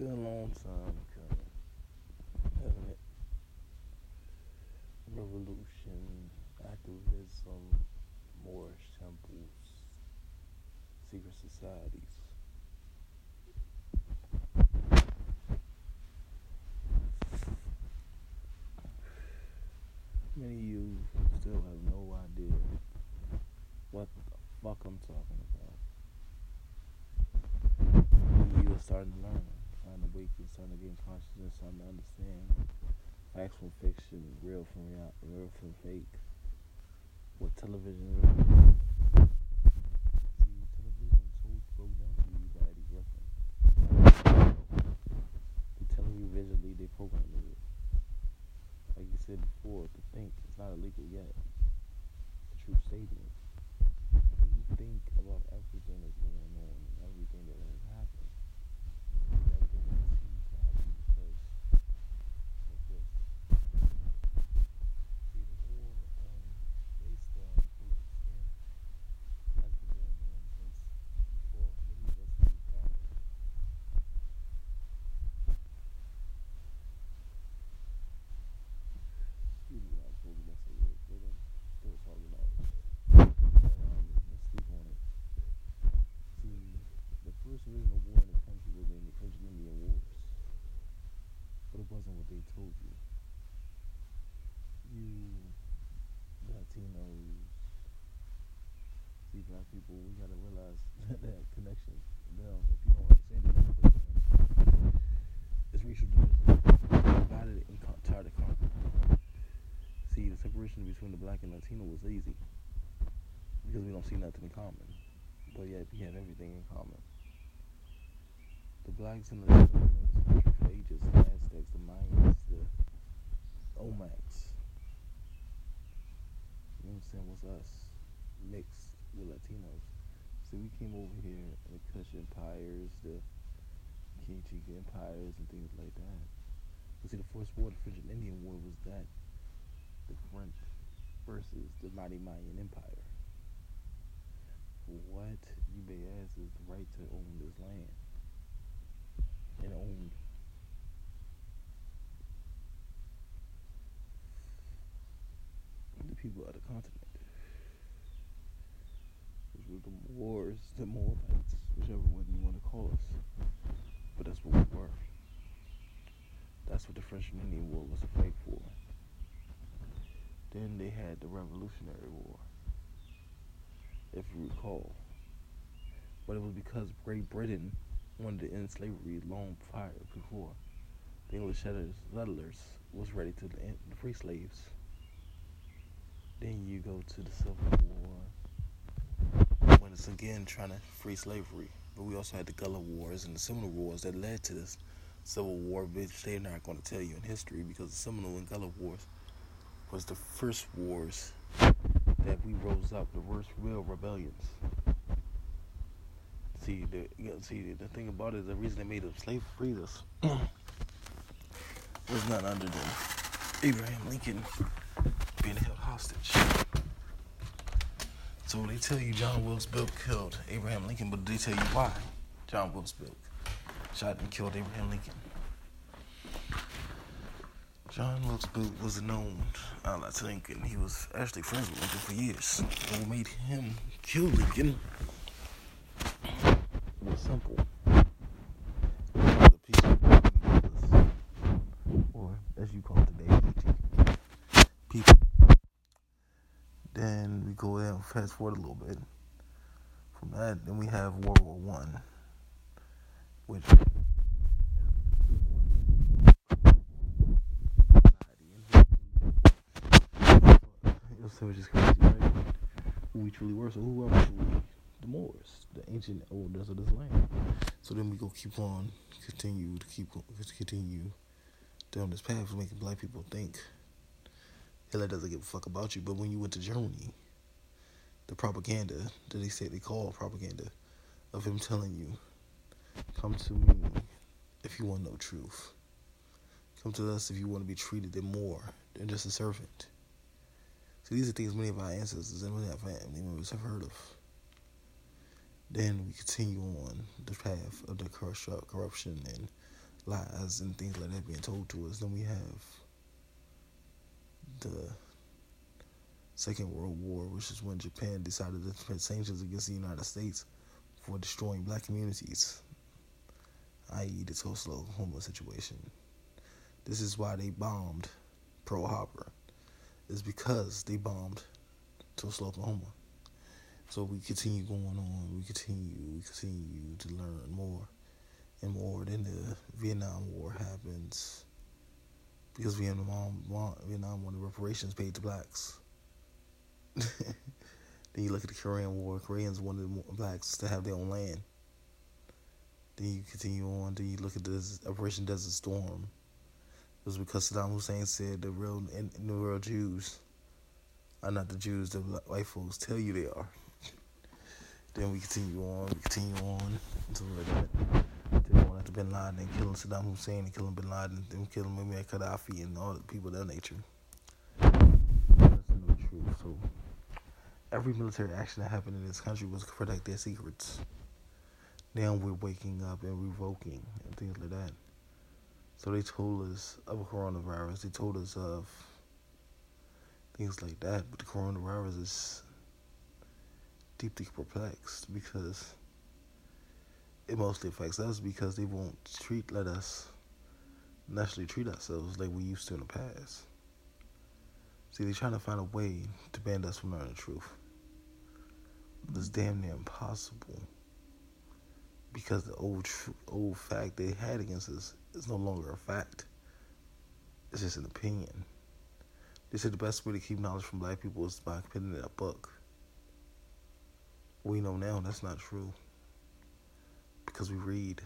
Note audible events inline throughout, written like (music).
been a long time coming, hasn't it? Revolution, activism, Moorish temples, secret societies. Many of you still have no idea what the fuck I'm talking about. Many of you are starting to learn, starting to wake, starting to gain consciousness, starting to understand facts from fiction, real from real, fake. What television is. See, television so broke down to you by Eddie Griffin. They telling you visually, they programming you. Like you said before, to think it's not illegal yet. It's a true statement. When you think about everything that's going on and everything that has happened, and everything that seems to happen because of this. See, the war on race, uh, color of skin has been going on since before many of us were born. Excuse me, I was supposed to mess with it, but I'm still talking about it. But, um, let's sleep on it. See, the first original war in this country was in the French and Indian Wars. But it wasn't what they told you. You Latinos, see black people, we gotta realize (laughs) that connection. Now, if you don't understand it, it it's racial division. Divided and con- tried to conquer. See, the separation between the black and Latino was easy because we don't see nothing in common, but yet we have everything in common. The blacks and the Latinos for ages, The Mayans, the Olmecs. You know what I'm saying? what's us mixed with Latinos. See, we came over here in the Kush empires, the King empires, and things like that. But see, the first war, the French and Indian War, was that the French versus the mighty Mayan Empire. What you may ask is the right to own this land and own the people of the continent. Which were the Moors, the Moabites, whichever one you want to call us. But that's what we were. That's what the French and Indian War was a fight for. Then they had the Revolutionary War, if you recall. But it was because Great Britain wanted to end slavery long prior before the English settlers, settlers was ready to end the free slaves. Then you go to the Civil War, when it's again trying to free slavery. But we also had the Gullah Wars and the Seminole Wars that led to this Civil War, which they're not going to tell you in history because the Seminole and Gullah Wars was the first wars that we rose up, the first real rebellions. See, the you know, see the thing about it, the reason they made us slave freed us (clears throat) was not other than Abraham Lincoln hostage. So they tell you John Wilkes Booth killed Abraham Lincoln, but they tell you why John Wilkes Booth shot and killed Abraham Lincoln. John Wilkes Booth was known ally to Lincoln. He was actually friends with Lincoln for years. What made him kill Lincoln was simple. The people was, or as you call it today, PG. people. Then we go down, fast forward a little bit. From that, then we have World War One, which say which is crazy, right? Who we truly were. So who are we truly? The Moors, the ancient elders of this land. So then we go keep on, continue to keep continue down this path of making black people think Hitler doesn't give a fuck about you. But when you went to Germany, the propaganda that they say they call propaganda of him telling you, come to me if you want no truth. Come to us if you want to be treated more than just a servant. So these are things many of our ancestors and many of our family members have heard of. Then we continue on the path of the corruption and lies and things like that being told to us. Then we have the Second World War, which is when Japan decided to put sanctions against the United States for destroying black communities, i.e., the Tulsa, Oklahoma situation. This is why they bombed Pearl Harbor. Is because they bombed Tulsa, Oklahoma. So we continue going on. We continue. We continue to learn more and more. Then the Vietnam War happens because Vietnam, Vietnam wanted reparations paid to blacks. (laughs) then you look at the Korean War. Koreans wanted blacks to have their own land. Then you continue on. Then you look at this Operation Desert Storm. It was because Saddam Hussein said the real the real Jews are not the Jews that white folks tell you they are. (laughs) then we continue on. We continue on until that. Then after Bin Laden and killing Saddam Hussein and killing Bin Laden, then killing Muammar Gaddafi and all the people of that nature. That's the truth. So every military action that happened in this country was to protect their secrets. Now we're waking up and revoking and things like that. So they told us of coronavirus. They told us of things like that. But the coronavirus is deeply perplexed because it mostly affects us because they won't treat let us naturally treat ourselves like we used to in the past. See, they're trying to find a way to band us from learning the truth. But it's damn near impossible because the old tr- old fact they had against us is no longer a fact. It's just an opinion. They said the best way to keep knowledge from black people is by putting it in a book. We know now that's not true. Because we read.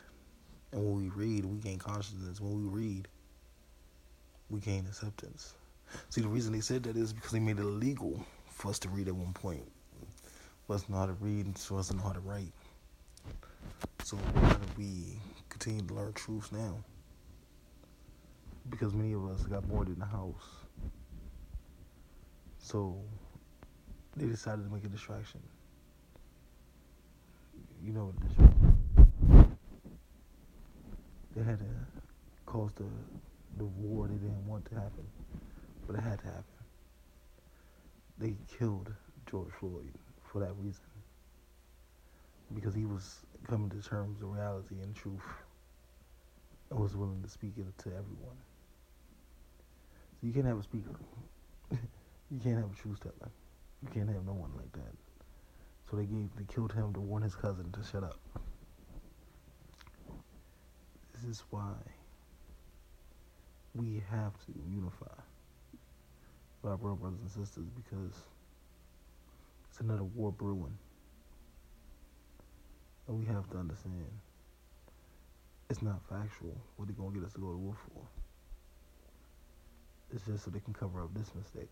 And when we read, we gain consciousness. When we read, we gain acceptance. See, the reason they said that is because they made it illegal for us to read at one point. For us to know how to read and for us to know how to write. So how do we continue to learn truths now? Because many of us got bored in the house. So they decided to make a distraction. You know what distraction They had to cause the the war they didn't want to happen. But it had to happen. They killed George Floyd for that reason. Because he was coming to terms with reality and truth and was willing to speak it to everyone. So you can't have a speaker. (laughs) you can't have a truth teller. You can't have no one like that. So they gave they killed him to warn his cousin to shut up. This is why we have to unify with our brothers and sisters because it's another war brewing. And we have to understand it's not factual what they're going to get us to go to war for. It's just so they can cover up this mistake.